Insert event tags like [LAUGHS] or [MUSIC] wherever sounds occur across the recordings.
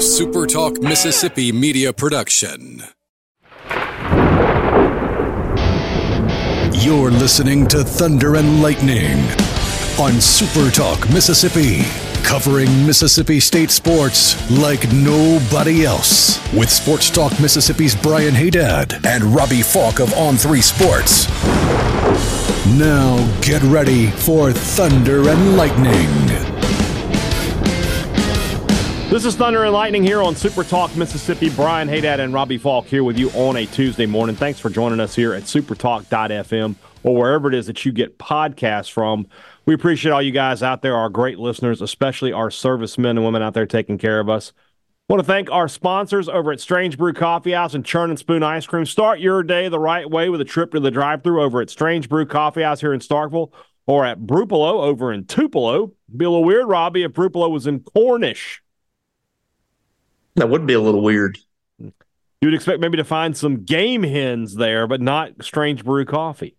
A Super Talk Mississippi media production. You're listening to Thunder and Lightning on Super Talk Mississippi, covering Mississippi State sports like nobody else. With Sports Talk Mississippi's Brian Hadad and Robbie Faulk of On Three Sports. Now get ready for Thunder and Lightning. This is Thunder and Lightning here on Super Talk Mississippi. Brian Hadad and Robbie Faulk here with you on a Tuesday morning. Thanks for joining us here at supertalk.fm or wherever it is that you get podcasts from. We appreciate all you guys out there, our great listeners, especially our servicemen and women out there taking care of us. want to thank our sponsors over at Strange Brew Coffee House and Churn and Spoon Ice Cream. Start your day the right way with a trip to the drive-through over at Strange Brew Coffee House here in Starkville or at Brupolo over in Tupelo. It'd be a little weird, Robbie, if Brupolo was in Cornish. That would be a little weird. You'd expect maybe to find some game hens there, but not strange brew coffee.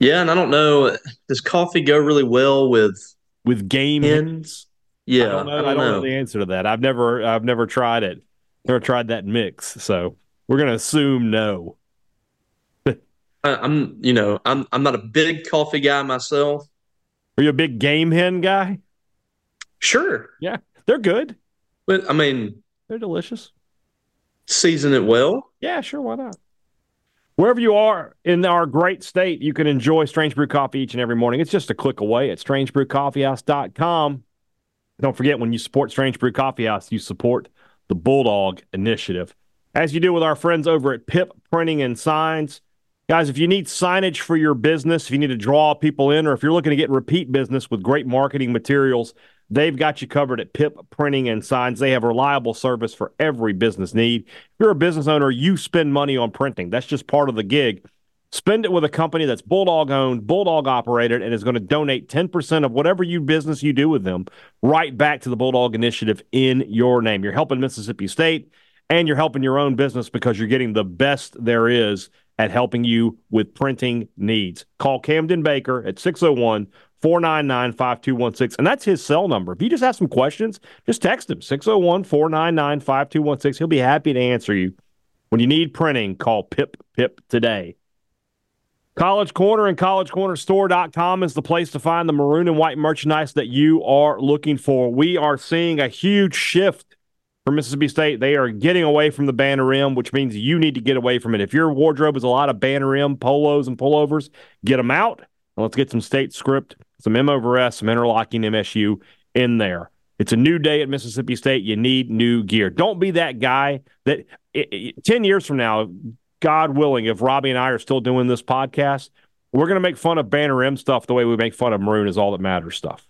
Yeah, and I don't know. Does coffee go really well with with game hens? Yeah, I don't know. I don't, I don't know. know. the answer to that. I've never I've never tried it. Never tried that mix. So we're gonna assume no. [LAUGHS] I'm you know I'm I'm not a big coffee guy myself. Are you a big game hen guy? Sure. Yeah, they're good. But I mean, they're delicious. Season it well. Yeah, sure. Why not? Wherever you are in our great state, you can enjoy Strange Brew Coffee each and every morning. It's just a click away at strangebrewcoffeehouse.com. Don't forget, when you support Strange Brew Coffee House, you support the Bulldog Initiative. As you do with our friends over at PIP Printing and Signs. Guys, if you need signage for your business, if you need to draw people in, or if you're looking to get repeat business with great marketing materials, They've got you covered at PIP Printing and Signs. They have reliable service for every business need. If you're a business owner, you spend money on printing. That's just part of the gig. Spend it with a company that's Bulldog owned, Bulldog operated, and is going to donate 10% of whatever you business you do with them right back to the Bulldog Initiative in your name. You're helping Mississippi State and you're helping your own business because you're getting the best there is at helping you with printing needs. Call Camden Baker at 601 499 5216. And that's his cell number. If you just have some questions, just text him 601 499 5216. He'll be happy to answer you. When you need printing, call Pip Pip today. College Corner and collegecornerstore.com is the place to find the maroon and white merchandise that you are looking for. We are seeing a huge shift for Mississippi State. They are getting away from the banner M, which means you need to get away from it. If your wardrobe is a lot of banner M polos and pullovers, get them out. And let's get some state script some M over S, some interlocking MSU in there. It's a new day at Mississippi State. You need new gear. Don't be that guy that it, it, 10 years from now, God willing, if Robbie and I are still doing this podcast, we're going to make fun of Banner M stuff the way we make fun of Maroon is all that matters stuff.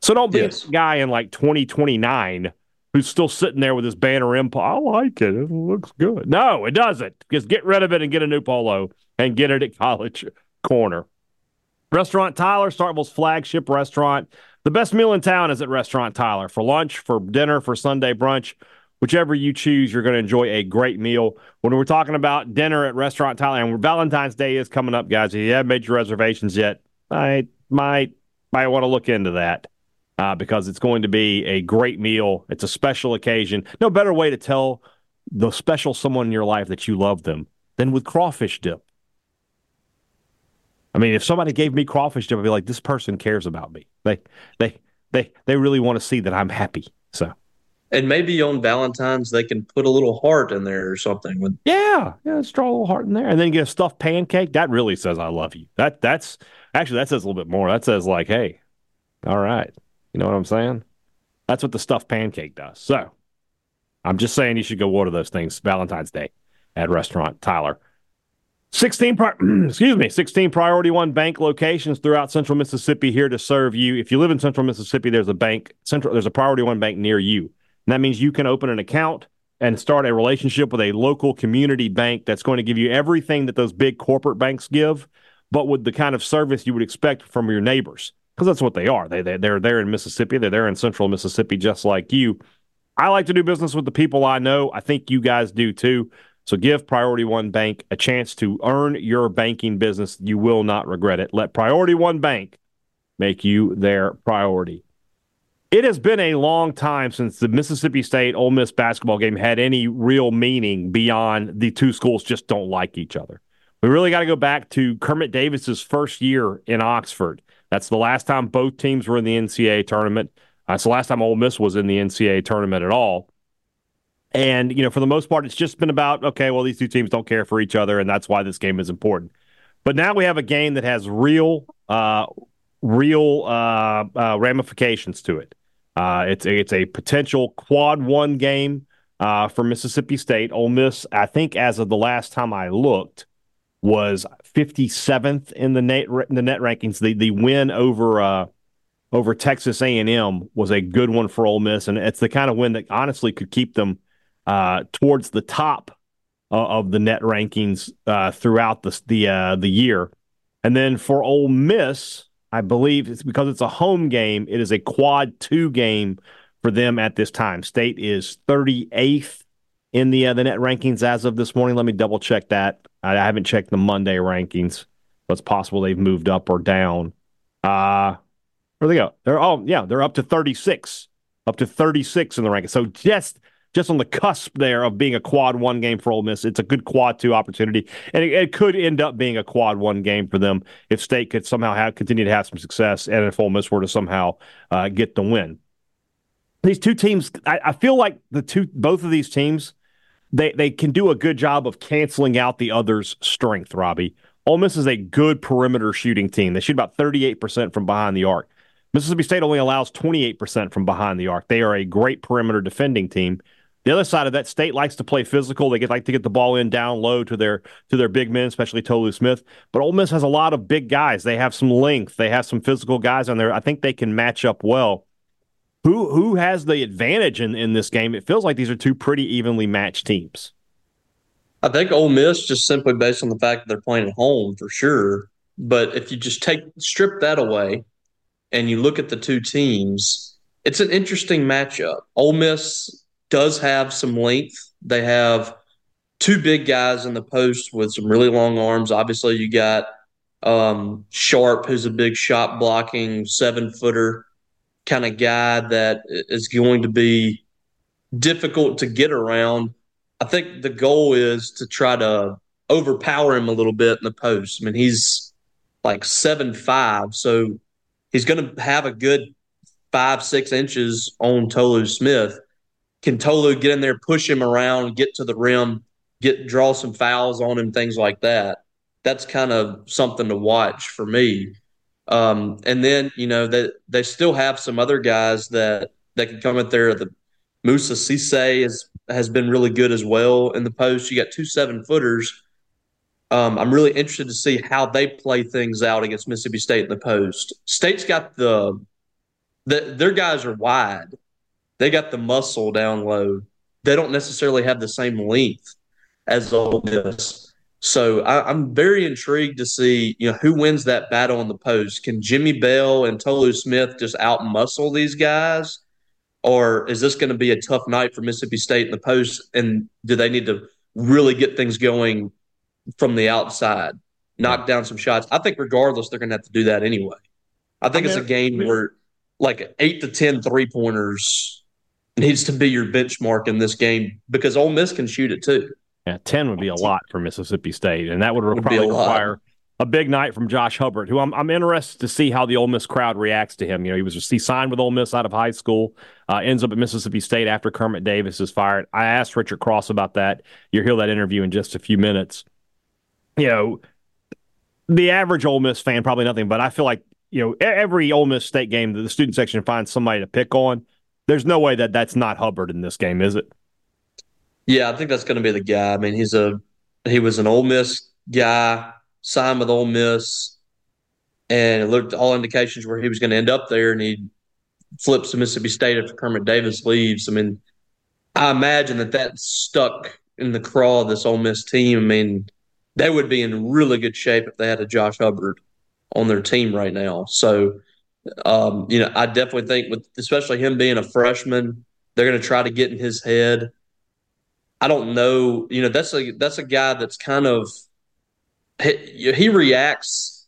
So don't be yes. a guy in like 2029 who's still sitting there with his Banner M. I like it. It looks good. No, it doesn't. Just get rid of it and get a new polo and get it at [LAUGHS] College Corner. Restaurant Tyler, Starkville's flagship restaurant. The best meal in town is at Restaurant Tyler. For lunch, for dinner, for Sunday brunch, whichever you choose, you're going to enjoy a great meal. When we're talking about dinner at Restaurant Tyler, and Valentine's Day is coming up, guys. If you haven't made your reservations yet, I might might want to look into that uh, because it's going to be a great meal. It's a special occasion. No better way to tell the special someone in your life that you love them than with crawfish dip. I mean, if somebody gave me crawfish dip, I'd be like, this person cares about me. They they they they really want to see that I'm happy. So and maybe on Valentine's they can put a little heart in there or something. With yeah, yeah, let's draw a little heart in there, and then get a stuffed pancake. That really says I love you. That that's actually that says a little bit more. That says like, hey, all right, you know what I'm saying? That's what the stuffed pancake does. So I'm just saying you should go order those things Valentine's Day at restaurant Tyler. 16 [CLEARS THROAT] excuse me 16 priority one bank locations throughout central mississippi here to serve you. If you live in central mississippi there's a bank central there's a priority one bank near you. And that means you can open an account and start a relationship with a local community bank that's going to give you everything that those big corporate banks give but with the kind of service you would expect from your neighbors because that's what they are. They, they they're there in mississippi. They're there in central mississippi just like you. I like to do business with the people i know. I think you guys do too so give Priority One Bank a chance to earn your banking business. You will not regret it. Let Priority One Bank make you their priority. it has been a long time since the Mississippi State Ole Miss basketball game had any real meaning beyond the two schools just don't like each other. We really got to go back to Kermit Davis's first year in Oxford. That's the last time both teams were in the NCAA tournament. That's the last time Ole Miss was in the NCAA tournament at all. And, you know, for the most part, it's just been about, okay, well, these two teams don't care for each other, and that's why this game is important. But now we have a game that has real, uh, real uh, uh, ramifications to it. Uh, it's a, it's a potential quad one game uh, for Mississippi State. Ole Miss, I think, as of the last time I looked, was 57th in the net in the net rankings. The the win over uh, over Texas A and M was a good one for Ole Miss, and it's the kind of win that honestly could keep them uh, towards the top of the net rankings uh, throughout the the uh, the year. And then for Ole Miss, I believe it's because it's a home game. It is a quad two game for them at this time. State is 38th in the uh, the net rankings as of this morning. Let me double check that. I, I haven't checked the Monday rankings. But it's possible they've moved up or down. Uh where they go? They're oh yeah, they're up to 36, up to 36 in the rankings. So just just on the cusp there of being a quad one game for Ole Miss. It's a good quad two opportunity, and it, it could end up being a quad one game for them if State could somehow have, continue to have some success, and if Ole Miss were to somehow uh, get the win. These two teams, I, I feel like the two, both of these teams, they they can do a good job of canceling out the other's strength. Robbie, Ole Miss is a good perimeter shooting team. They shoot about thirty eight percent from behind the arc. Mississippi State only allows 28% from behind the arc. They are a great perimeter defending team. The other side of that, State likes to play physical. They get like to get the ball in down low to their to their big men, especially Tolu Smith. But Ole Miss has a lot of big guys. They have some length. They have some physical guys on there. I think they can match up well. Who who has the advantage in, in this game? It feels like these are two pretty evenly matched teams. I think Ole Miss just simply based on the fact that they're playing at home for sure. But if you just take strip that away and you look at the two teams, it's an interesting matchup. Ole Miss does have some length. They have two big guys in the post with some really long arms. Obviously, you got um, Sharp, who's a big shot blocking seven footer kind of guy that is going to be difficult to get around. I think the goal is to try to overpower him a little bit in the post. I mean, he's like seven five, so he's going to have a good five six inches on Tolu Smith can Tolu get in there, push him around, get to the rim, get draw some fouls on him, things like that. That's kind of something to watch for me. Um, and then you know they they still have some other guys that that can come in there. The Moussa Cisse is has been really good as well in the post. You got two seven footers. Um, I'm really interested to see how they play things out against Mississippi State in the post. State's got the, the their guys are wide, they got the muscle down low. They don't necessarily have the same length as Ole Miss. So I, am very intrigued to see, you know, who wins that battle in the post. Can Jimmy Bell and Tolu Smith just out muscle these guys? Or is this going to be a tough night for Mississippi State in the post? And do they need to really get things going from the outside, knock down some shots? I think regardless, they're going to have to do that anyway. I think I mean, it's a game where like eight to 10 three pointers needs to be your benchmark in this game because Ole Miss can shoot it too. Yeah, ten would be a lot for Mississippi State, and that would, would probably a require a big night from Josh Hubbard, who I'm, I'm interested to see how the Ole Miss crowd reacts to him. You know, he was he signed with Ole Miss out of high school, uh, ends up at Mississippi State after Kermit Davis is fired. I asked Richard Cross about that. You'll hear that interview in just a few minutes. You know, the average Ole Miss fan probably nothing, but I feel like you know every Ole Miss State game, the student section finds somebody to pick on there's no way that that's not Hubbard in this game, is it? Yeah, I think that's going to be the guy. I mean, he's a he was an Ole Miss guy, signed with Ole Miss, and it looked all indications where he was going to end up there, and he flips to Mississippi State after Kermit Davis leaves. I mean, I imagine that that stuck in the craw of this Ole Miss team. I mean, they would be in really good shape if they had a Josh Hubbard on their team right now. So um, you know, I definitely think with especially him being a freshman, they're going to try to get in his head. I don't know. You know, that's a that's a guy that's kind of he, he reacts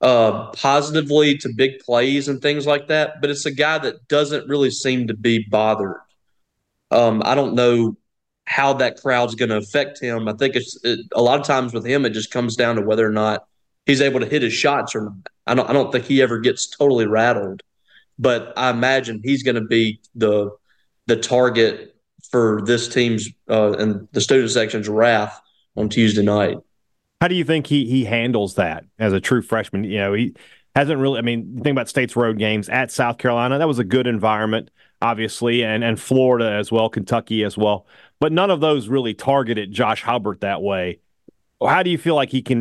uh, positively to big plays and things like that, but it's a guy that doesn't really seem to be bothered. Um, I don't know how that crowd's going to affect him. I think it's it, a lot of times with him, it just comes down to whether or not he's able to hit his shots or not. I don't, I don't think he ever gets totally rattled, but I imagine he's going to be the the target for this team's uh, and the student section's wrath on Tuesday night. How do you think he he handles that as a true freshman? You know, he hasn't really. I mean, think about State's road games at South Carolina. That was a good environment, obviously, and and Florida as well, Kentucky as well. But none of those really targeted Josh Hubbard that way. How do you feel like he can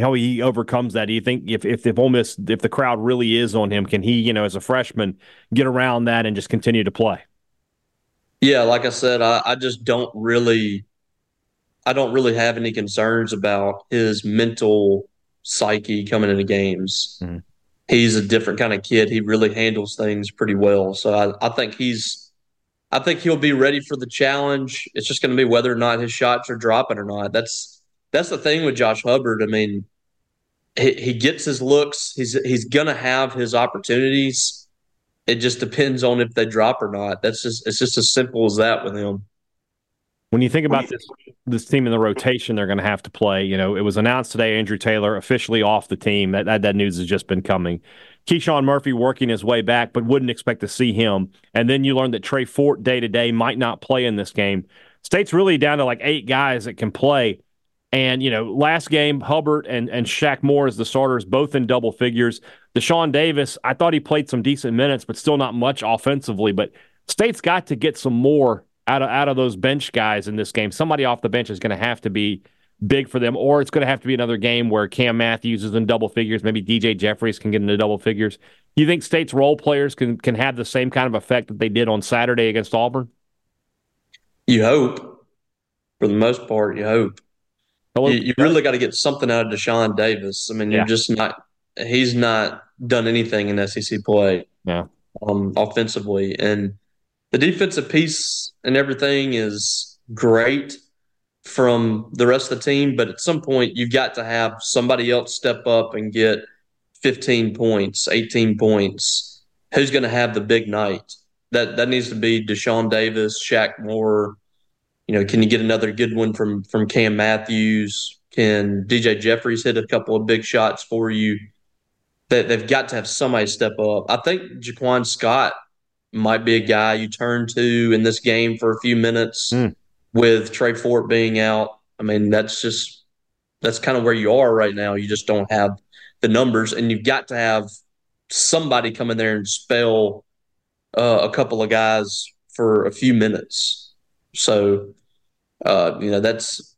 how he overcomes that? Do you think if if if Ole Miss if the crowd really is on him, can he you know as a freshman get around that and just continue to play? Yeah, like I said, I, I just don't really I don't really have any concerns about his mental psyche coming into games. Mm-hmm. He's a different kind of kid. He really handles things pretty well. So I, I think he's I think he'll be ready for the challenge. It's just going to be whether or not his shots are dropping or not. That's that's the thing with Josh Hubbard. I mean, he, he gets his looks. He's he's going to have his opportunities. It just depends on if they drop or not. That's just it's just as simple as that with him. When you think about this this team in the rotation they're going to have to play, you know, it was announced today Andrew Taylor officially off the team. That that, that news has just been coming. KeShawn Murphy working his way back, but wouldn't expect to see him. And then you learn that Trey Fort day to day might not play in this game. State's really down to like eight guys that can play. And, you know, last game, Hubbard and, and Shaq Moore as the starters, both in double figures. Dashawn Davis, I thought he played some decent minutes, but still not much offensively. But State's got to get some more out of out of those bench guys in this game. Somebody off the bench is going to have to be big for them, or it's going to have to be another game where Cam Matthews is in double figures. Maybe DJ Jeffries can get into double figures. Do you think State's role players can can have the same kind of effect that they did on Saturday against Auburn? You hope, for the most part, you hope. You, you really got to get something out of Dashawn Davis. I mean, you're just not. He's not done anything in SEC play. Yeah. Um, offensively, and the defensive piece and everything is great from the rest of the team, but at some point you've got to have somebody else step up and get 15 points, 18 points. Who's going to have the big night? That that needs to be Dashawn Davis, Shaq Moore. You know, can you get another good one from from Cam Matthews? Can DJ Jeffries hit a couple of big shots for you? That they've got to have somebody step up. I think Jaquan Scott might be a guy you turn to in this game for a few minutes mm. with Trey Fort being out. I mean, that's just that's kind of where you are right now. You just don't have the numbers, and you've got to have somebody come in there and spell uh, a couple of guys for a few minutes. So, uh, you know, that's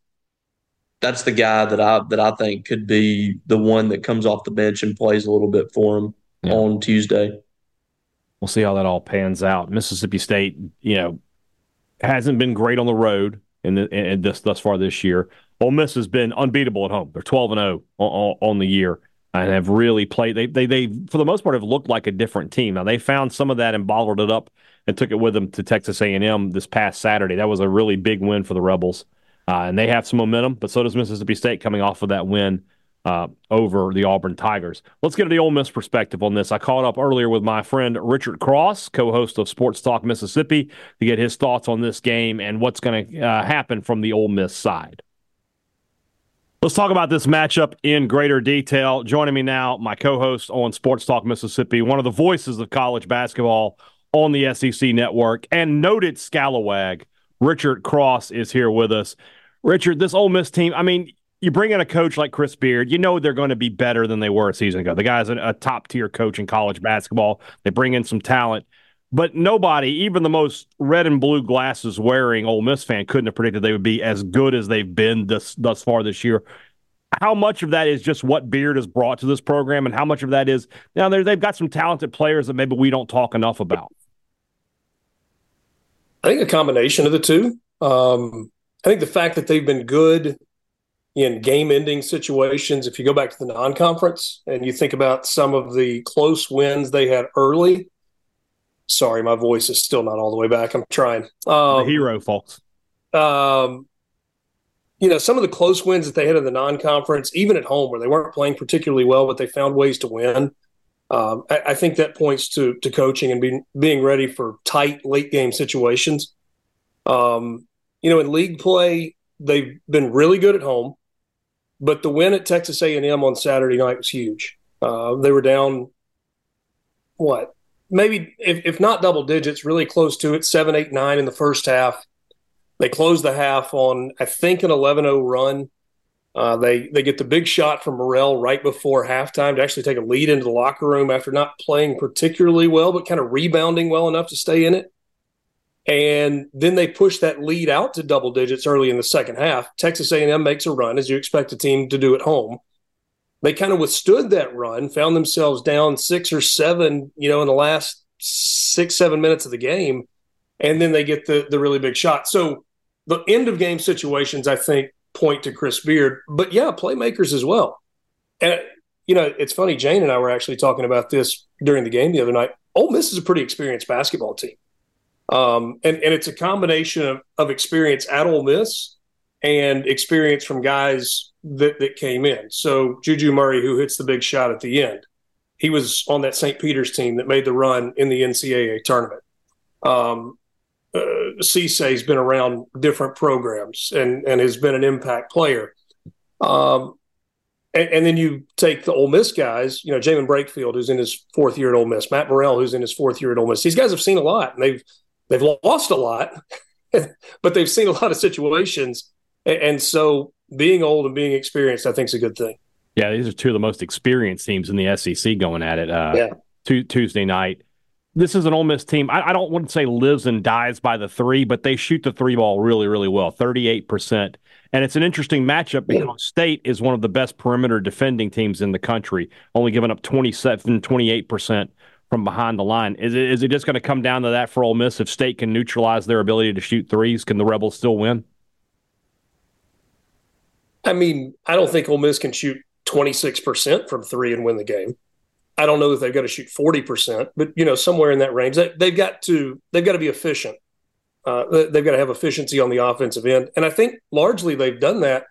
that's the guy that I that I think could be the one that comes off the bench and plays a little bit for him yeah. on Tuesday we'll see how that all pans out. Mississippi State, you know, hasn't been great on the road in, the, in this thus far this year. Ole Miss has been unbeatable at home. They're 12 and 0 on, on the year and have really played. They, they, they, for the most part, have looked like a different team. Now they found some of that and bottled it up and took it with them to Texas A&M this past Saturday. That was a really big win for the Rebels, uh, and they have some momentum. But so does Mississippi State coming off of that win uh, over the Auburn Tigers. Let's get to the Ole Miss perspective on this. I caught up earlier with my friend Richard Cross, co-host of Sports Talk Mississippi, to get his thoughts on this game and what's going to uh, happen from the Ole Miss side. Let's talk about this matchup in greater detail. Joining me now, my co-host on Sports Talk Mississippi, one of the voices of college basketball on the SEC network, and noted scalawag. Richard Cross is here with us. Richard, this Ole Miss team, I mean, you bring in a coach like Chris Beard, you know they're going to be better than they were a season ago. The guy's a, a top tier coach in college basketball. They bring in some talent, but nobody, even the most red and blue glasses wearing Ole Miss fan, couldn't have predicted they would be as good as they've been this thus far this year. How much of that is just what Beard has brought to this program, and how much of that is now they've got some talented players that maybe we don't talk enough about? I think a combination of the two. Um, I think the fact that they've been good in game ending situations. If you go back to the non conference and you think about some of the close wins they had early, sorry, my voice is still not all the way back. I'm trying. Um, the hero, folks. Um, you know, some of the close wins that they had in the non-conference, even at home where they weren't playing particularly well, but they found ways to win. Um, I, I, think that points to to coaching and being being ready for tight late game situations. Um, you know, in league play, they've been really good at home, but the win at Texas A&M on Saturday night was huge. Uh, they were down what maybe if, if not double digits, really close to it, seven, eight, nine in the first half. They closed the half on, I think, an 11 0 run. Uh, they they get the big shot from Murrell right before halftime to actually take a lead into the locker room after not playing particularly well, but kind of rebounding well enough to stay in it. And then they push that lead out to double digits early in the second half. Texas A&M makes a run, as you expect a team to do at home. They kind of withstood that run, found themselves down six or seven, you know, in the last six seven minutes of the game, and then they get the the really big shot. So the end of game situations, I think, point to Chris Beard, but yeah, playmakers as well. And you know, it's funny. Jane and I were actually talking about this during the game the other night. Ole Miss is a pretty experienced basketball team, um, and and it's a combination of, of experience at Ole Miss and experience from guys that that came in. So Juju Murray, who hits the big shot at the end, he was on that St. Peter's team that made the run in the NCAA tournament. Um, uh, Cisse's been around different programs and and has been an impact player. Um, and, and, then you take the Ole Miss guys, you know, Jaemyn Brakefield, who's in his fourth year at Ole Miss, Matt Murrell, who's in his fourth year at Ole Miss. These guys have seen a lot, and they've they've lost a lot, [LAUGHS] but they've seen a lot of situations, and, and so being old and being experienced, I think, is a good thing. Yeah, these are two of the most experienced teams in the SEC going at it. Uh, yeah. Tuesday night this is an Ole Miss team. I, I, don't want to say lives and dies by the three, but they shoot the three ball really, really well, 38%. And it's an interesting matchup because State is one of the best perimeter defending teams in the country, only giving up 27, 28% from behind the line. Is it, is it just going to come down to that for Ole Miss? If State can neutralize their ability to shoot threes, can the Rebels still win? I mean, I don't think Ole Miss can shoot 26% from three and win the game. I don't know that they've got to shoot 40%, but you know, somewhere in that range. They, have got to they've got to be efficient. Uh, they've got to have efficiency on the offensive end. And I think largely they've done that.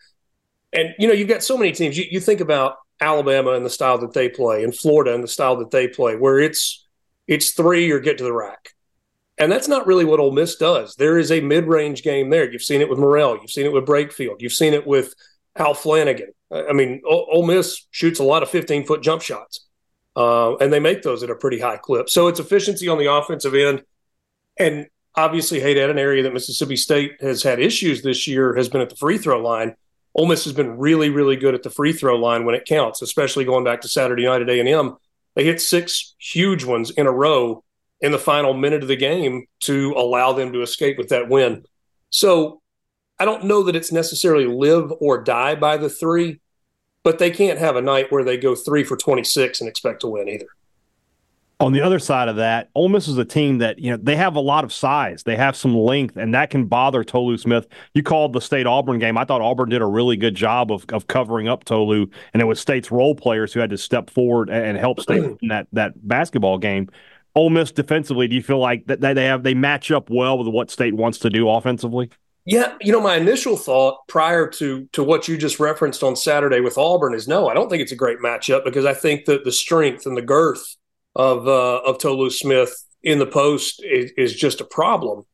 And you know, you've got so many teams. You, you think about Alabama and the style that they play, and Florida and the style that they play, where it's it's three or get to the rack. And that's not really what Ole Miss does. There is a mid-range game there. You've seen it with Murrell. You've seen it with Brakefield. You've seen it with Al Flanigan. I mean, Ole Miss shoots a lot of 15-foot jump shots uh, and they make those at a pretty high clip. So it's efficiency on the offensive end, and obviously, hey, at an area that Mississippi State has had issues this year, has been at the free throw line. Ole Miss has been really, really good at the free throw line when it counts, especially going back to Saturday night at A and M. They hit six huge ones in a row in the final minute of the game to allow them to escape with that win. So I don't know that it's necessarily live or die by the three, but they can't have a night where they go three for 26 and expect to win either. On the other side of that, Ole Miss is a team that, you know, they have a lot of size. They have some length, and that can bother Tolu Smith. You called the State Auburn game. I thought Auburn did a really good job of, of covering up Tolu, and it was State's role players who had to step forward and help State in that, that basketball game. Ole Miss defensively, do you feel like that they have they match up well with what State wants to do offensively? Yeah, you know, my initial thought prior to to what you just referenced on Saturday with Auburn is no, I don't think it's a great matchup because I think that the strength and the girth of uh, of Tolu Smith in the post is, is, just a problem.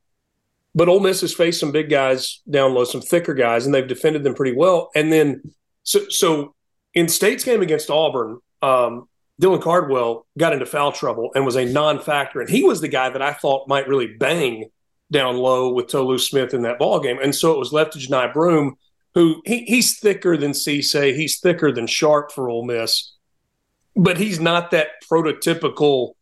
But Ole Miss has faced some big guys down low, some thicker guys, and they've defended them pretty well. And then, so so in State's game against Auburn, um, Dylan Cardwell got into foul trouble and was a non-factor, and he was the guy that I thought might really bang down low with Tolu Smith in that ball game. And so it was left to Johni Broom, who he, he's thicker than Cisse, he's thicker than Sharp for Ole Miss, but he's not that prototypical.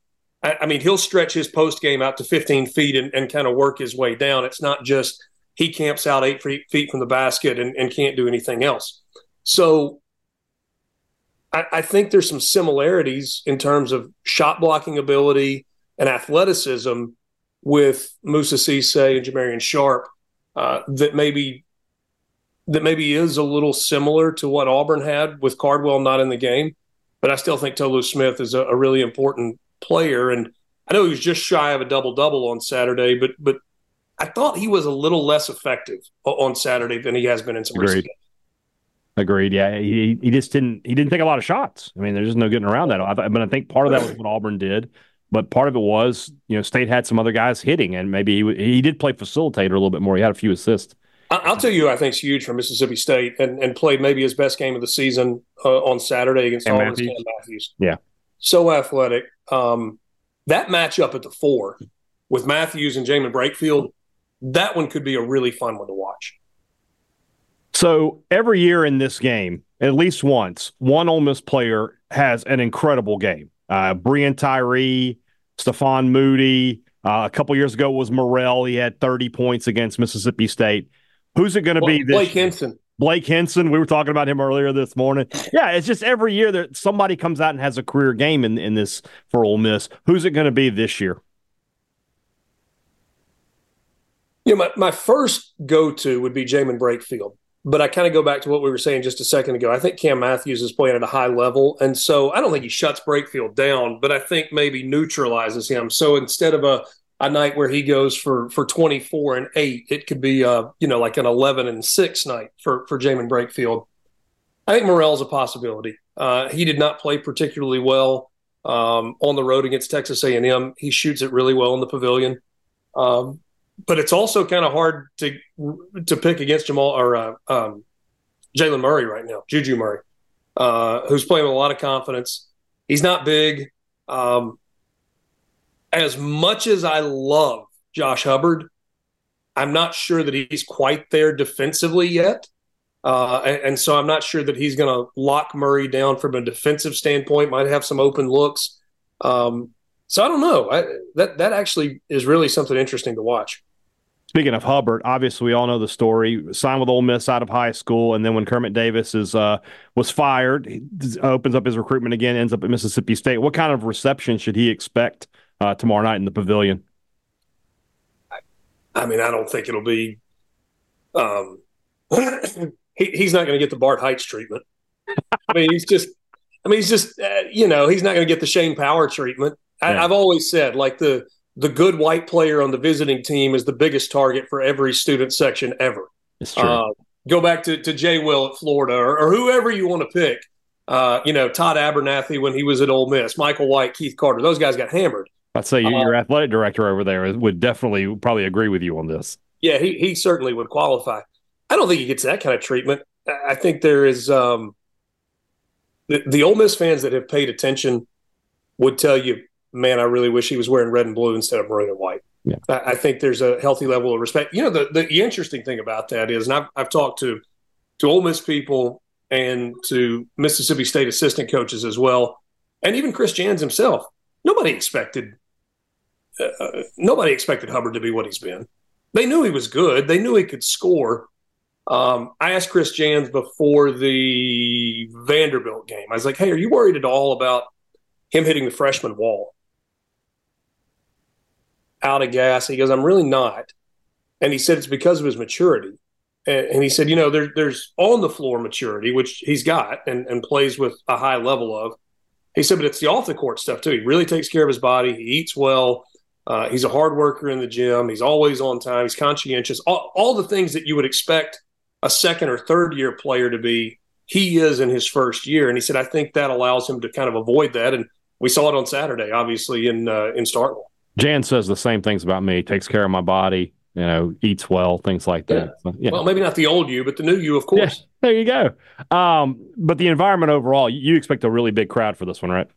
I, I mean, he'll stretch his post game out to 15 feet and, and kind of work his way down. It's not just he camps out eight feet from the basket and, and can't do anything else. So I think there's some similarities in terms of shot blocking ability and athleticism with Moussa Cisse and Jamarion Sharp uh, that maybe that maybe is a little similar to what Auburn had with Cardwell not in the game. But I still think Tolu Smith is a, a really important player, and I know he was just shy of a double double on Saturday, but but I thought he was a little less effective on Saturday than he has been in some Agreed. recent games. Agreed. Yeah, he he just didn't he didn't take a lot of shots. I mean, there's just no getting around that. I, but I think part of that was what Auburn did, but part of it was you know State had some other guys hitting, and maybe he he did play facilitator a little bit more. He had a few assists. I'll tell you, I think it's huge for Mississippi State, and, and played maybe his best game of the season uh, on Saturday against Auburn. Matthews. Matthews. Yeah, so athletic. Um, that matchup at the four with Matthews and Jaemyn Brakefield, that one could be a really fun one to watch. So every year in this game, at least once, one Ole Miss player has an incredible game. Uh, Breein Tyree, Stefan Moody. Uh, a couple years ago was Murrell. He had 30 points against Mississippi State. Who's it going to be this Blake Hinson. Blake Hinson. We were talking about him earlier this morning. Yeah, it's just every year that somebody comes out and has a career game in, in this for Ole Miss. Who's it going to be this year? You know, my, my first go to would be Jaemyn Brakefield. But I kind of go back to what we were saying just a second ago. I think Cam Matthews is playing at a high level. And so I don't think he shuts Brakefield down, but I think maybe neutralizes him. So instead of a a night where he goes for for 24 and 8 it could be uh you know like an 11 and 6 night for for Jaemyn Brakefield I think Murrell's a possibility uh he did not play particularly well um on the road against Texas A&M he shoots it really well in the pavilion um but it's also kind of hard to to pick against Jamal or uh, um Jaylen Murray right now Juju Murray uh who's playing with a lot of confidence he's not big um as much as I love Josh Hubbard, I'm not sure that he's quite there defensively yet. Uh, and, and, so I'm not sure that he's going to lock Murray down from a defensive standpoint. Might have some open looks. Um, so I don't know. I, that that actually is really something interesting to watch. Speaking of Hubbard, obviously we all know the story. Signed with Ole Miss out of high school, and then when Kermit Davis is uh, was fired, he opens up his recruitment again, ends up at Mississippi State. What kind of reception should he expect uh, tomorrow night in the pavilion? I mean, I don't think it'll be. Um, [COUGHS] he, he's not going to get the Bart Heights treatment. I mean, he's just. I mean, he's just. Uh, you know, he's not going to get the Shane Power treatment. I, yeah. I've always said, like the the good white player on the visiting team is the biggest target for every student section ever. It's true. Uh, go back to, to Jay Will at Florida or, or whoever you want to pick. Uh, you know, Todd Abernethy when he was at Ole Miss, Michael White, Keith Carter, those guys got hammered. I'd say your uh, athletic director over there would definitely probably agree with you on this. Yeah, he he certainly would qualify. I don't think he gets that kind of treatment. I think there is um, the, the Ole Miss fans that have paid attention would tell you, man, I really wish he was wearing red and blue instead of maroon and white. Yeah. I, I think there's a healthy level of respect. You know, the, the interesting thing about that is, and I've, I've talked to to Ole Miss people and to Mississippi State assistant coaches as well, and even Chris Jans himself. Nobody expected uh, nobody expected Hubbard to be what he's been. They knew he was good. They knew he could score. Um, I asked Chris Jans before the Vanderbilt game. I was like, "Hey, are you worried at all about him hitting the freshman wall out of gas?" He goes, "I'm really not." And he said it's because of his maturity. And, and he said, "You know, there, there's on the floor maturity, which he's got and, and plays with a high level of." He said, but it's the off the court stuff too. He really takes care of his body. He eats well. Uh, he's a hard worker in the gym. He's always on time. He's conscientious. All, all, the things that you would expect a second or third year player to be, he is in his first year. And he said, I think that allows him to kind of avoid that. And we saw it on Saturday, obviously in uh, in Starkville. Jan says the same things about me. Takes care of my body. You know, eats well, things like that. Yeah. So, yeah. Well, maybe not the old you, but the new you, of course. Yeah, there you go. Um, but the environment overall, you expect a really big crowd for this one, right?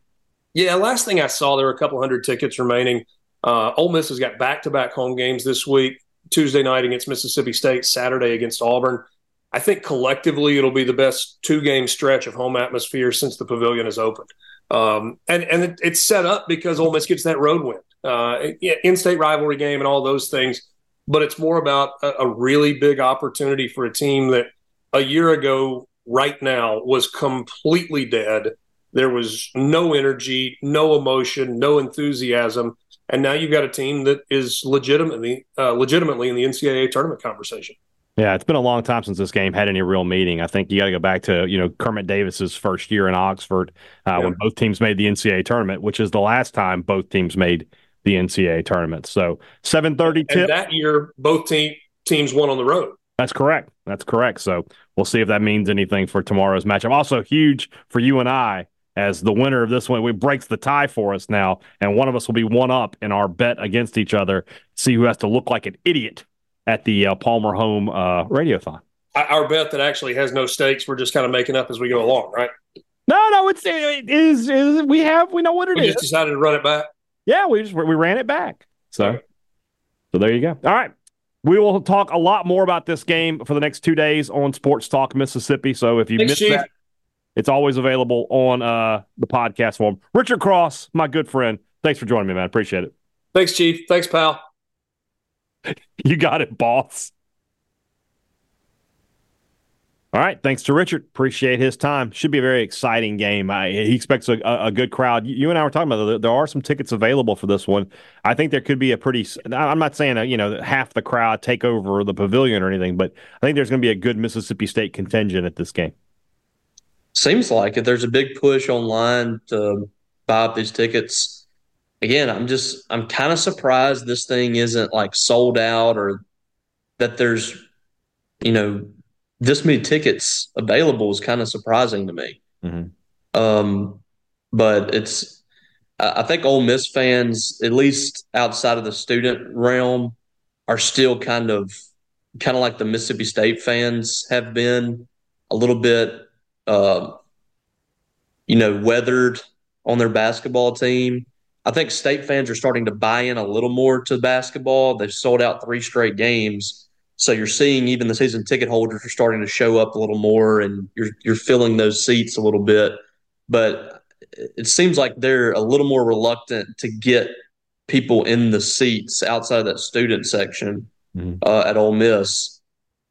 Yeah. Last thing I saw, there were a couple hundred tickets remaining. Uh, Ole Miss has got back to back home games this week Tuesday night against Mississippi State, Saturday against Auburn. I think collectively it'll be the best two game stretch of home atmosphere since the pavilion is opened. Um, and and it, it's set up because Ole Miss gets that road win, uh, in state rivalry game, and all those things. But it's more about a, a really big opportunity for a team that a year ago, right now, was completely dead. There was no energy, no emotion, no enthusiasm and now you've got a team that is legitimately uh, legitimately in the NCAA tournament conversation. Yeah, it's been a long time since this game had any real meaning. I think you got to go back to you know Kermit Davis's first year in Oxford uh, yeah. when both teams made the NCAA tournament, which is the last time both teams made the NCAA tournament. So 7:30 tip. that year, both team, teams won on the road. That's correct. That's correct. So we'll see if that means anything for tomorrow's matchup. Also huge for you and I as the winner of this one. It breaks the tie for us now, and one of us will be one up in our bet against each other. See who has to look like an idiot at the uh, Palmer Home uh, Radiothon. Our bet that actually has no stakes. We're just kind of making up as we go along, right? No, no, it's it is, it is we have we know what it we is. just decided to run it back. Yeah, we just we ran it back. So, so there you go. All right. We will talk a lot more about this game for the next two days on Sports Talk Mississippi. So if you Thanks, missed Chief. that, it's always available on uh, the podcast form. Richard Cross, my good friend, thanks for joining me, man. Appreciate it. Thanks, Chief. Thanks, pal. [LAUGHS] You got it, boss. All right. Thanks to Richard. Appreciate his time. Should be a very exciting game. I, he expects a, a, good crowd. You, and I were talking about there, are some tickets available for this one. I think there could be a pretty. I'm not saying you know half the crowd take over the pavilion or anything, but I think there's going to be a good Mississippi State contingent at this game. Seems like it. There's a big push online to buy up these tickets. Again, I'm just I'm kind of surprised this thing isn't like sold out or that there's you know this many tickets available is kind of surprising to me. Mm-hmm. Um, but it's I think Ole Miss fans, at least outside of the student realm, are still kind of kind of like the Mississippi State fans have been a little bit, uh, you know, weathered on their basketball team. I think state fans are starting to buy in a little more to basketball. They've sold out three straight games. So you're seeing even the season ticket holders are starting to show up a little more and you're you're filling those seats a little bit. But it seems like they're a little more reluctant to get people in the seats outside of that student section Mhm. uh, at Ole Miss.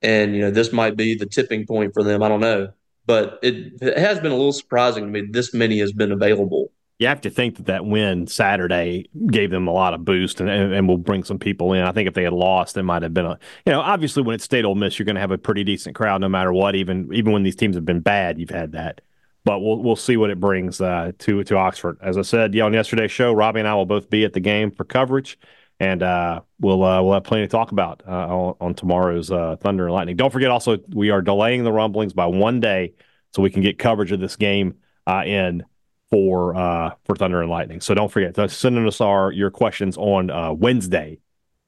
And you know, this might be the tipping point for them. I don't know. But it, it has been a little surprising to me this many has been available. You have to think that that win Saturday gave them a lot of boost and, and, and will bring some people in. I think if they had lost, it might have been a, you know, obviously when it's State Ole Miss, you're going to have a pretty decent crowd no matter what. Even even when these teams have been bad, you've had that. But we'll we'll see what it brings uh, to to Oxford. As I said, yeah, on yesterday's show, Robbie and I will both be at the game for coverage, and uh, we'll uh, we'll have plenty to talk about uh, on, on tomorrow's uh, Thunder and Lightning. Don't forget, also we are delaying the rumblings by one day so we can get coverage of this game uh, in for uh, for Thunder and Lightning. So don't forget to send us our your questions on uh, Wednesday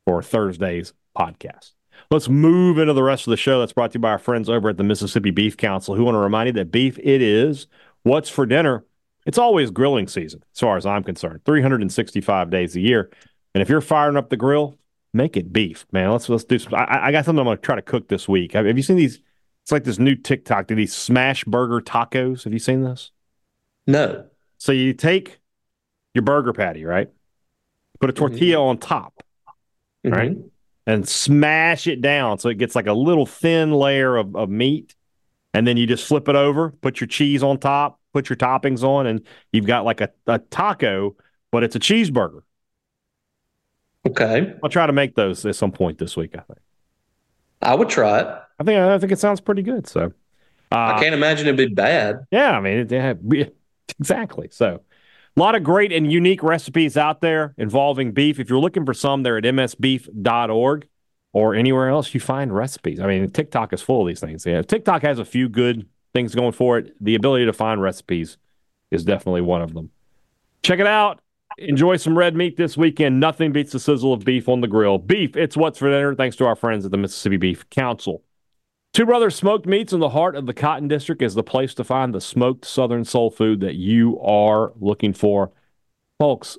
for Thursday's podcast. Let's move into the rest of the show. That's brought to you by our friends over at the Mississippi Beef Council, who want to remind you that beef it is. What's for dinner? It's always grilling season, as far as I'm concerned. 365 days a year, and if you're firing up the grill, make it beef, man. Let's let's do. Some, I, I got something I'm going to try to cook this week. Have, have you seen these? It's like this new TikTok. Do these smash burger tacos? Have you seen this? No. So you take your burger patty, right? Put a tortilla on top, right? Mhm. And smash it down so it gets like a little thin layer of, of meat. And then you just flip it over, put your cheese on top, put your toppings on, and you've got like a, a taco, but it's a cheeseburger. Okay. I'll try to make those at some point this week, I think. I would try it. I think I think it sounds pretty good. So I uh, can't imagine it'd be bad. Yeah, I mean, it, we- [LAUGHS] exactly. So, a lot of great and unique recipes out there involving beef. If you're looking for some, they're at msbeef.org or anywhere else you find recipes. I mean, TikTok is full of these things. Yeah, TikTok has a few good things going for it. The ability to find recipes is definitely one of them. Check it out. Enjoy some red meat this weekend. Nothing beats the sizzle of beef on the grill. Beef, it's what's for dinner. Thanks to our friends at the Mississippi Beef Council. Two Brothers Smoked Meats in the heart of the Cotton District is the place to find the smoked Southern soul food that you are looking for. Folks,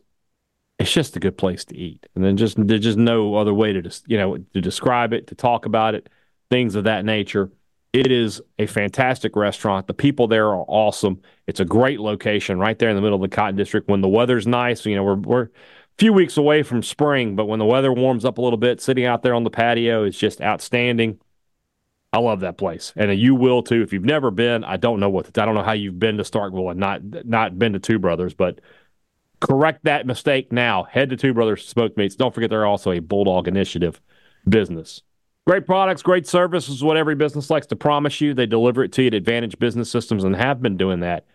it's just a good place to eat. And then just there's just no other way to just, you know, to describe it, to talk about it, things of that nature. It is a fantastic restaurant. The people there are awesome. It's a great location right there in the middle of the Cotton District. When the weather's nice, you know, we're we're a few weeks away from spring, but when the weather warms up a little bit, sitting out there on the patio is just outstanding. I love that place, and you will too. If you've never been, I don't know what I don't know how you've been to Starkville and not not been to Two Brothers, but correct that mistake now. Head to Two Brothers Smoked Meats. Don't forget they're also a Bulldog Initiative business. Great products, great service is what every business likes to promise you. They deliver it to you at Advantage Business Systems and have been doing that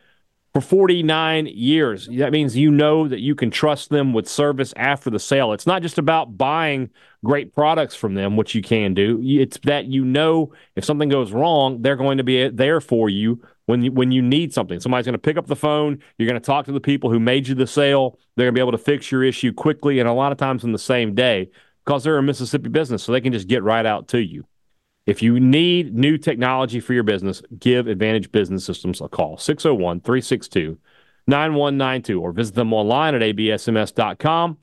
for 49 years. That means you know that you can trust them with service after the sale. It's not just about buying great products from them, which you can do. It's that you know if something goes wrong, they're going to be eh, there for you when you, when you need something. Somebody's going to pick up the phone. You're going to talk to the people who made you the sale. They're going to be able to fix your issue quickly and a lot of times in the same day because they're a Mississippi business, so they can just get right out to you. If you need new technology for your business, give Advantage Business Systems a call 601 362 9192 or visit them online at absms.com.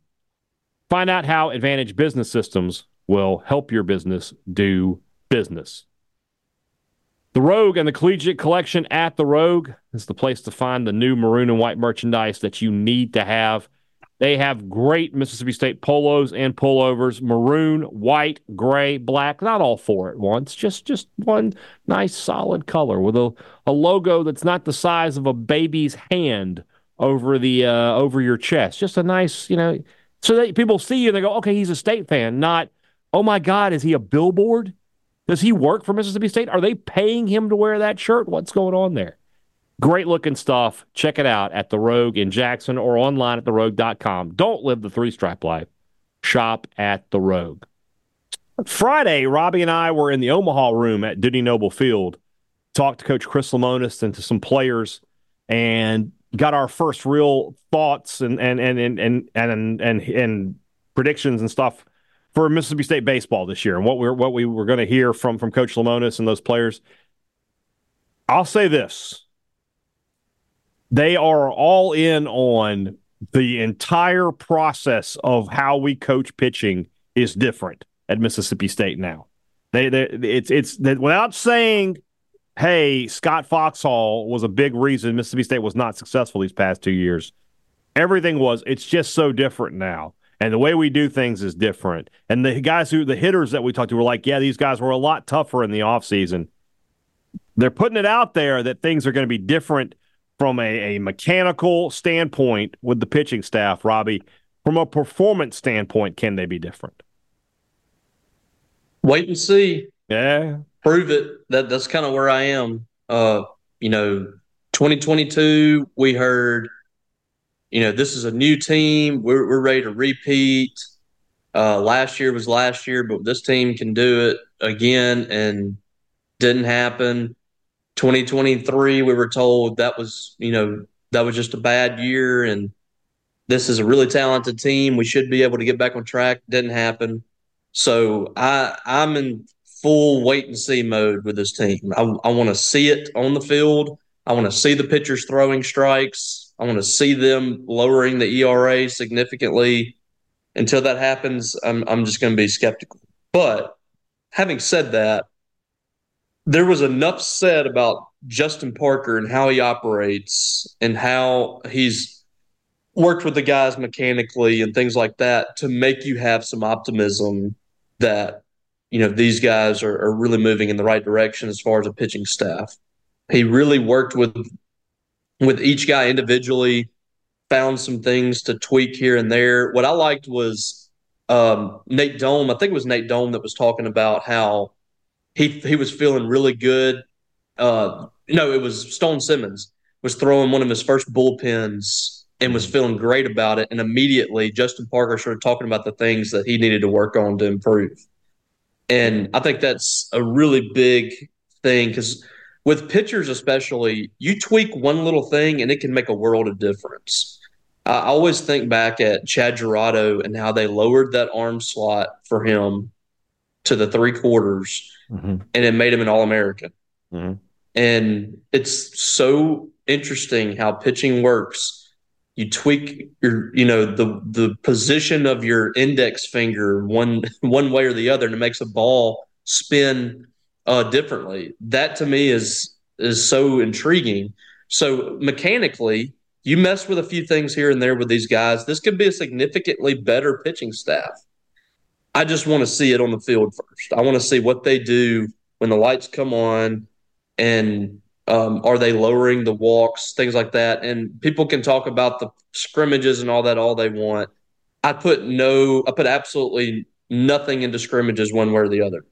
Find out how Advantage Business Systems will help your business do business. The Rogue and the Collegiate Collection at The Rogue is the place to find the new maroon and white merchandise that you need to have they have great Mississippi State polos and pullovers, maroon, white, gray, black, not all four at once, just just one nice solid color with a, a logo that's not the size of a baby's hand over the uh, over your chest. Just a nice, you know, so that people see you and they go, okay, he's a state fan, not, oh my God, is he a billboard? Does he work for Mississippi State? Are they paying him to wear that shirt? What's going on there? Great looking stuff. Check it out at The Rogue in Jackson or online at therogue.com. Don't live the three stripe life. Shop at The Rogue. Friday, Robbie and I were in the Omaha room at Dudy Noble Field, talked to Coach Chris Lemonis and to some players, and got our first real thoughts and and and and and and, and, and predictions and stuff for Mississippi State baseball this year and what we're what we were going to hear from from Coach Lemonis and those players. I'll say this they are all in on the entire process of how we coach pitching is different at Mississippi State now. They, they it's it's that without saying, hey, Scott Foxhall was a big reason Mississippi State was not successful these past two years. Everything was. It's just so different now. And the way we do things is different. And the guys who, the hitters that we talked to were like, yeah, these guys were a lot tougher in the offseason. They're putting it out there that things are going to be different from a, a mechanical standpoint with the pitching staff, Robbie, from a performance standpoint, can they be different? Wait and see. Yeah. Prove it. That that's kind of where I am. Uh, you know, 2022, we heard, you know, this is a new team. We're we're ready to repeat. Uh, last year was last year, but this team can do it again, and didn't happen. 2023, we were told that was, you know, that was just a bad year and this is a really talented team. We should be able to get back on track. Didn't happen. So I I'm in full wait and see mode with this team. I, I want to see it on the field. I want to see the pitchers throwing strikes. I want to see them lowering the ERA significantly. Until that happens, I'm I'm just going to be skeptical. But having said that, there was enough said about Justin Parker and how he operates and how he's worked with the guys mechanically and things like that to make you have some optimism that you know these guys are, are really moving in the right direction as far as a pitching staff. He really worked with with each guy individually, found some things to tweak here and there. What I liked was um, Nate Dohm. I think it was Nate Dohm that was talking about how he he was feeling really good. Uh, no, it was Stone Simmons was throwing one of his first bullpens and was feeling great about it. And immediately, Justin Parker started talking about the things that he needed to work on to improve. And I think that's a really big thing because with pitchers, especially, you tweak one little thing and it can make a world of difference. I always think back at Chad Girodo and how they lowered that arm slot for him to the three quarters mm-hmm. and it made him an All American. Mm-hmm. And it's so interesting how pitching works. You tweak your, you know, the the position of your index finger one [LAUGHS] one way or the other, and it makes a ball spin uh, differently. That to me is is so intriguing. So mechanically, you mess with a few things here and there with these guys. This could be a significantly better pitching staff. I just want to see it on the field first. I want to see what they do when the lights come on and um, are they lowering the walks, things like that. And people can talk about the scrimmages and all that all they want. I put no, I put absolutely nothing into scrimmages one way or the other.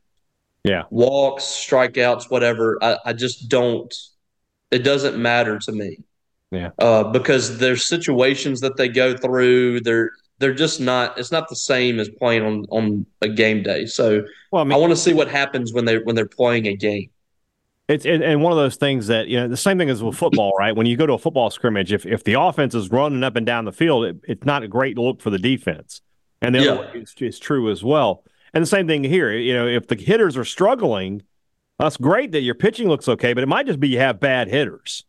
Yeah. Walks, strikeouts, whatever. I, I just don't, it doesn't matter to me. Yeah. Uh, because there's situations that they go through. They're they're just not. It's not the same as playing on on a game day. So well, I, mean, I want to see what happens when they when they're playing a game. It's it, and one of those things that you know the same thing as with football, right? When you go to a football scrimmage, if if the offense is running up and down the field, it, it's not a great look for the defense, and the yeah. other way is, true as well. And the same thing here, you know, if the hitters are struggling, that's great that your pitching looks okay, but it might just be you have bad hitters.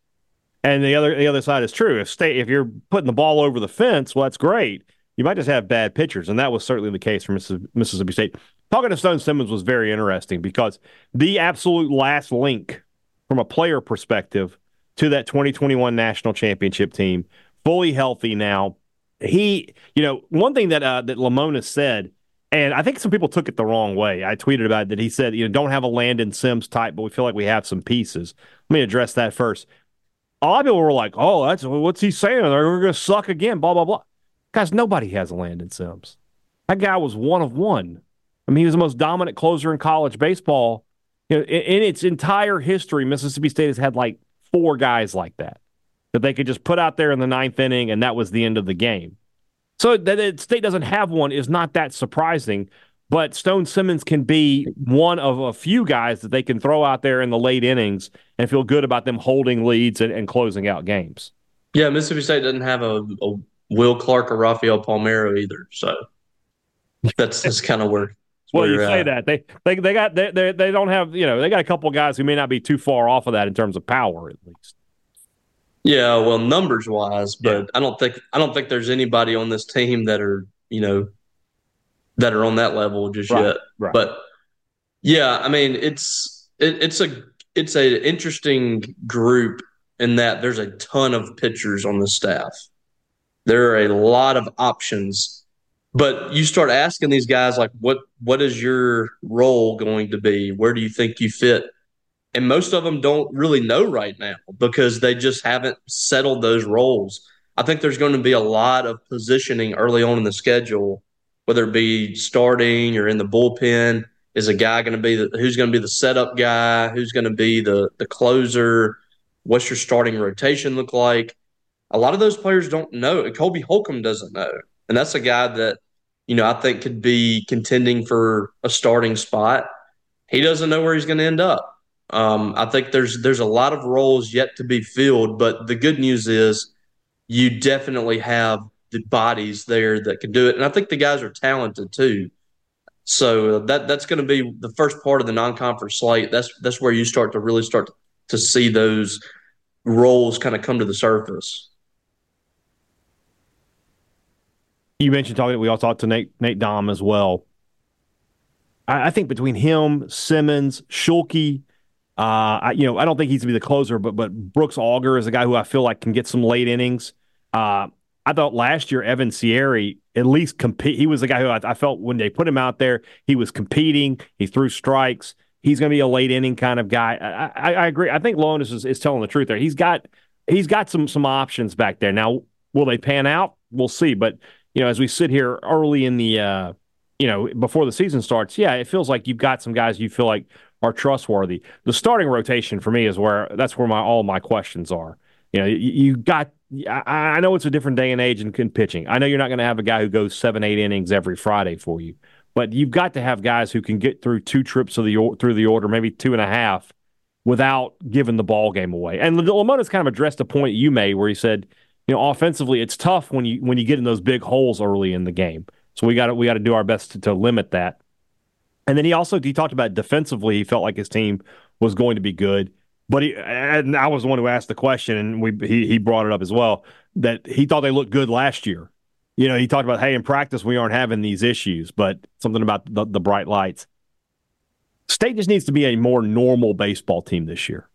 And the other the other side is true. If stay if you're putting the ball over the fence, well, that's great. You might just have bad pitchers, and that was certainly the case for Mississippi State. Talking to Stone Simmons was very interesting because the absolute last link from a player perspective to that 2021 national championship team, fully healthy now. He, you know, one thing that uh, that Lemonis said, and I think some people took it the wrong way. I tweeted about it that he said, you know, don't have a Landon Sims type, but we feel like we have some pieces. Let me address that first. A lot of people were like, "Oh, that's what's he saying? They're going to suck again." Blah blah blah. Guys, nobody has a Landon Sims. That guy was one of one. I mean, he was the most dominant closer in college baseball. You know, in, in its entire history, Mississippi State has had like four guys like that that they could just put out there in the ninth inning, and that was the end of the game. So that State doesn't have one is not that surprising. But Stone Simmons can be one of a few guys that they can throw out there in the late innings and feel good about them holding leads and, and closing out games. Yeah, Mississippi State doesn't have a, a Will Clark or Rafael Palmeiro either. So that's that's kind of where. Well, you say uh, that they they they got they, they they don't have you know they got a couple guys who may not be too far off of that in terms of power at least. Yeah, well, numbers wise, but yeah. I don't think I don't think there's anybody on this team that are you know that are on that level just right, yet. Right. But yeah, I mean it's it, it's a it's a interesting group in that there's a ton of pitchers on the staff. There are a lot of options, but you start asking these guys like, what what is your role going to be? Where do you think you fit? And most of them don't really know right now because they just haven't settled those roles. I think there's going to be a lot of positioning early on in the schedule, whether it be starting or in the bullpen. Is a guy going to be the, who's going to be the setup guy? Who's going to be the the closer? What's your starting rotation look like? A lot of those players don't know. Colby Holcomb doesn't know. And that's a guy that, you know, I think could be contending for a starting spot. He doesn't know where he's going to end up. Um, I think there's there's a lot of roles yet to be filled, but the good news is you definitely have the bodies there that can do it, and I think the guys are talented too. So that that's going to be the first part of the non-conference slate. That's that's where you start to really start to see those roles kind of come to the surface. You mentioned talking. We all talked to Nate Nate Dohm as well. I, I think between him, Simmons, Schulke, uh, I, you know, I don't think he's to be the closer, but but Brooks Auger is a guy who I feel like can get some late innings. Uh, I thought last year Evan Siary at least compete. He was the guy who I, I, felt when they put him out there, he was competing. He threw strikes. He's going to be a late inning kind of guy. I, I, I agree. I think Lemonis is, is telling the truth there. He's got he's got some some options back there. Now, will they pan out? We'll see. But you know, as we sit here early in the, uh, you know, before the season starts, yeah, it feels like you've got some guys you feel like are trustworthy. The starting rotation for me is where that's where my all my questions are. You know, you, you got. I, I, know it's a different day and age in, in pitching. I know you're not going to have a guy who goes seven, eight innings every Friday for you, but you've got to have guys who can get through two trips of the through the order, maybe two and a half, without giving the ball game away. And Lemonis kind of addressed a point you made where he said, you know, offensively, it's tough when you when you get in those big holes early in the game. So we got to we got to do our best to, to limit that. And then he also he talked about defensively. He felt like his team was going to be good, but he and I was the one who asked the question, and we he he brought it up as well that he thought they looked good last year. You know, he talked about hey, in practice we aren't having these issues, but something about the, the bright lights. State just needs to be a more normal baseball team this year.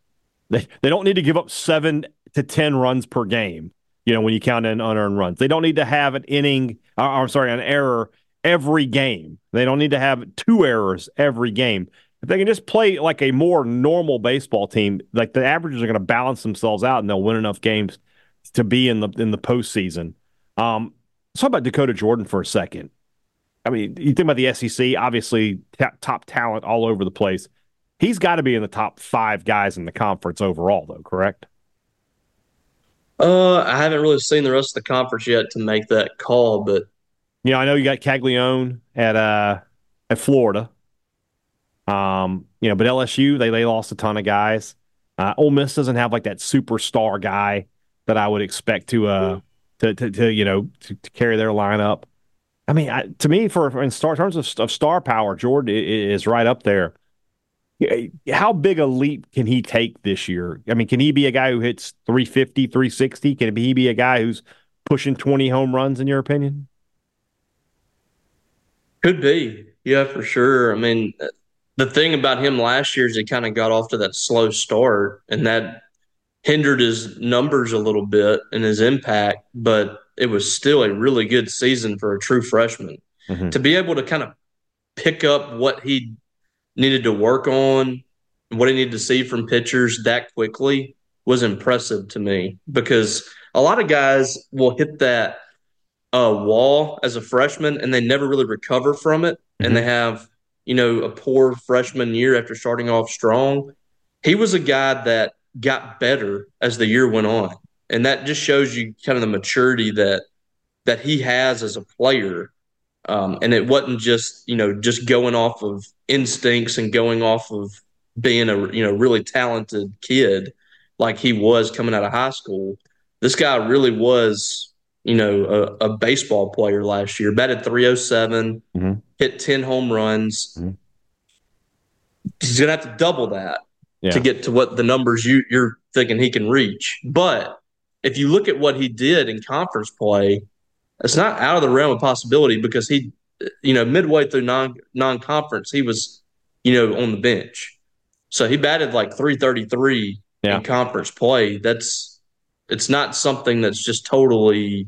They they don't need to give up seven to ten runs per game you know, when you count in unearned runs. They don't need to have an inning, or, uh, I'm sorry, an error every game. They don't need to have two errors every game. If they can just play like a more normal baseball team, like the averages are going to balance themselves out and they'll win enough games to be in the in the postseason. Um, let's talk about Dakota Jordan for a second. I mean, you think about the SEC, obviously t- top talent all over the place. He's got to be in the top five guys in the conference overall, though, correct? Uh, I haven't really seen the rest of the conference yet to make that call, but know, I know you got Caglianone at uh at Florida. Um, you know, but LSU they they lost a ton of guys. Uh, Ole Miss doesn't have like that superstar guy that I would expect to uh to to, to you know to, to, carry their lineup. I mean, I, to me, for in star terms of, of star power, Jordan is right up there. How big a leap can he take this year? I mean, can he be a guy who hits 350, 360? Can he be a guy who's pushing 20 home runs, in your opinion? Could be. Yeah, for sure. I mean, the thing about him last year is he kind of got off to that slow start, and that hindered his numbers a little bit and his impact, but it was still a really good season for a true freshman. Mm-hmm. To be able to kind of pick up what he needed to work on, what he needed to see from pitchers that quickly was impressive to me because a lot of guys will hit that uh, wall as a freshman and they never really recover from it. Mm-hmm. And they have, you know, a poor freshman year after starting off strong. He was a guy that got better as the year went on. And that just shows you kind of the maturity that that he has as a player um, and it wasn't just you know just going off of instincts and going off of being a you know really talented kid like he was coming out of high school. This guy really was you know a, a baseball player last year. Batted 307, mm-hmm. hit 10 home runs. Mm-hmm. He's gonna have to double that yeah. to get to what the numbers you, you're thinking he can reach. But if you look at what he did in conference play, it's not out of the realm of possibility because he, you know, midway through non non conference, he was, you know, on the bench. So he batted like 333 yeah. in conference play. That's it's not something that's just totally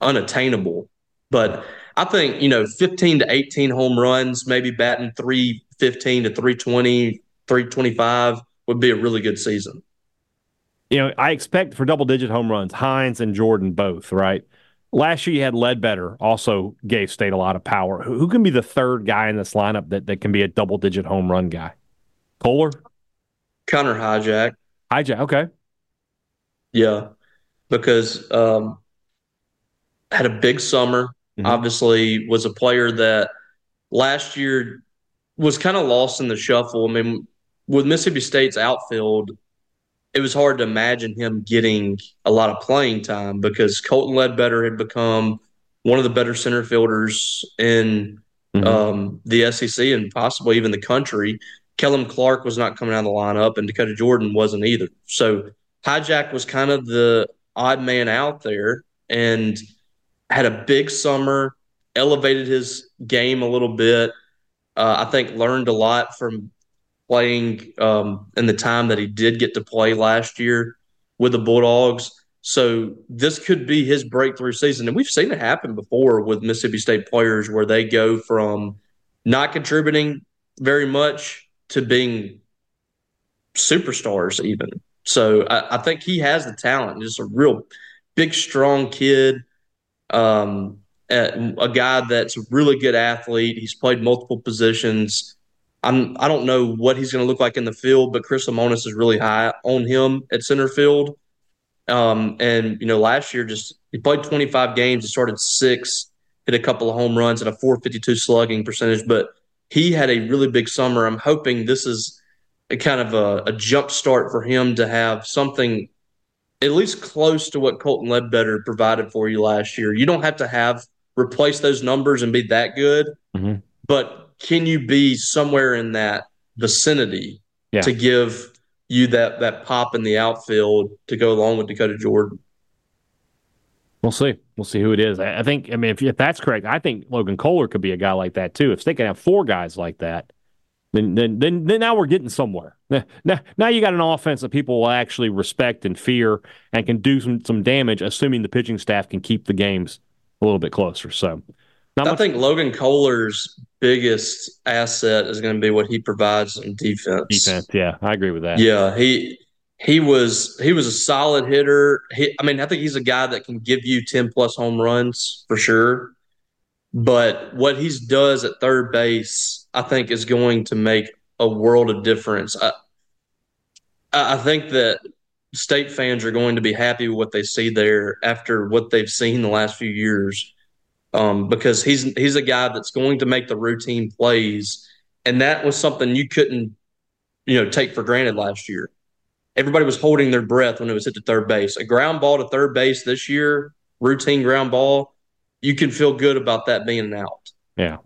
unattainable. But I think, you know, 15 to 18 home runs, maybe batting 315 to 320, 325 would be a really good season. You know, I expect for double digit home runs, Hines and Jordan both, right? Last year you had Ledbetter, also gave State a lot of power. Who, who can be the third guy in this lineup that, that can be a double digit home run guy? Kohler? Connor Hujsak. Hujsak, okay. Yeah, because um, had a big summer. Mm-hmm. Obviously, was a player that last year was kind of lost in the shuffle. I mean, with Mississippi State's outfield, it was hard to imagine him getting a lot of playing time because Colton Ledbetter had become one of the better center fielders in mm-hmm. um, the SEC and possibly even the country. Kellum Clark was not coming out of the lineup, and Dakota Jordan wasn't either. So Hujsak was kind of the odd man out there and had a big summer, elevated his game a little bit. Uh, I think learned a lot from playing um, in the time that he did get to play last year with the Bulldogs. So this could be his breakthrough season. And we've seen it happen before with Mississippi State players where they go from not contributing very much to being superstars, even. So I, I think he has the talent, just a real big, strong kid. Um, a guy that's a really good athlete. He's played multiple positions I'm I don't know what he's going to look like in the field, but Chris Lemonis is really high on him at center field. Um, and you know, last year just he played 25 games, he started six, hit a couple of home runs and a 452 slugging percentage, but he had a really big summer. I'm hoping this is a kind of a, a jump start for him to have something at least close to what Colton Ledbetter provided for you last year. You don't have to have replace those numbers and be that good, mm-hmm. but can you be somewhere in that vicinity yeah. to give you that that pop in the outfield to go along with Dakota Jordan? We'll see. We'll see who it is. I think. I mean, if, if that's correct, I think Logan Kohler could be a guy like that too. If they can have four guys like that, then then then, then now we're getting somewhere. [LAUGHS] Now, now you got an offense that people will actually respect and fear and can do some some damage, assuming the pitching staff can keep the games a little bit closer. So, I much- think Logan Kohler's biggest asset is going to be what he provides in defense. Defense, yeah, I agree with that. Yeah, he he was he was a solid hitter. He, I mean, I think he's a guy that can give you ten plus home runs for sure. But what he does at third base, I think, is going to make a world of difference. I, I think that state fans are going to be happy with what they see there after what they've seen the last few years. Um, because he's he's a guy that's going to make the routine plays, and that was something you couldn't, you know, take for granted last year. Everybody was holding their breath when it was hit to third base. A ground ball to third base this year, routine ground ball, you can feel good about that being an out. Yeah.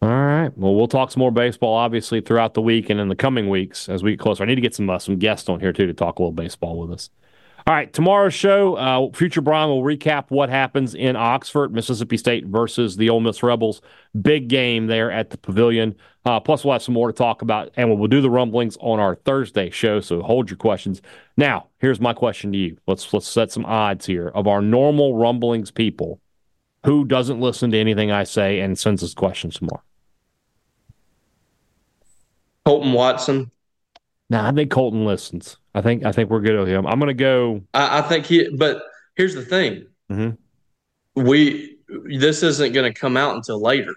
All right. Well, we'll talk some more baseball, obviously, throughout the week and in the coming weeks as we get closer. I need to get some uh, some guests on here too to talk a little baseball with us. All right, tomorrow's show, uh, Future Brian will recap what happens in Oxford, Mississippi State versus the Ole Miss Rebels. Big game there at the Pavilion. Uh, plus, we'll have some more to talk about, and we'll do the rumblings on our Thursday show. So hold your questions. Now, here's my question to you. Let's let's set some odds here of our normal rumblings people who doesn't listen to anything I say and sends us questions tomorrow. Colton Watson. Nah, I think Colton listens. I think I think we're good with him. I'm going to go. I, I, think he. But here's the thing: mm-hmm. we this isn't going to come out until later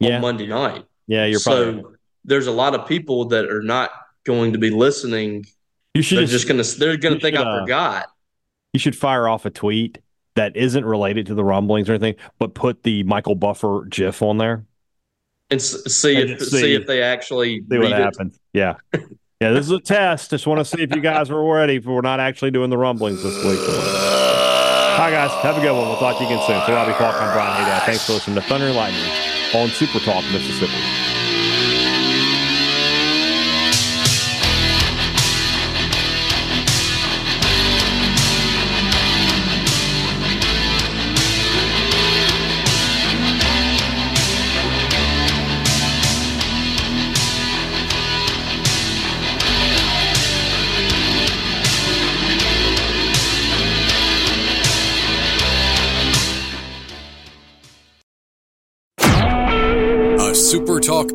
yeah. on Monday night. Yeah, you're so. There's a lot of people that are not going to be listening. You should they're just, just going to they're going to think should, I uh, forgot. You should fire off a tweet that isn't related to the rumblings or anything, but put the Michael Buffer GIF on there and see and if see, see, if they actually see what happens. Yeah. [LAUGHS] Yeah, this is a test. Just want to see if you guys were ready. If we're not actually doing the rumblings this week. Hi, guys. Have a good one. We'll talk to you again soon. So, Robbie I'm Brian. Thanks for listening to Thunder and Lightning on Super Talk, Mississippi.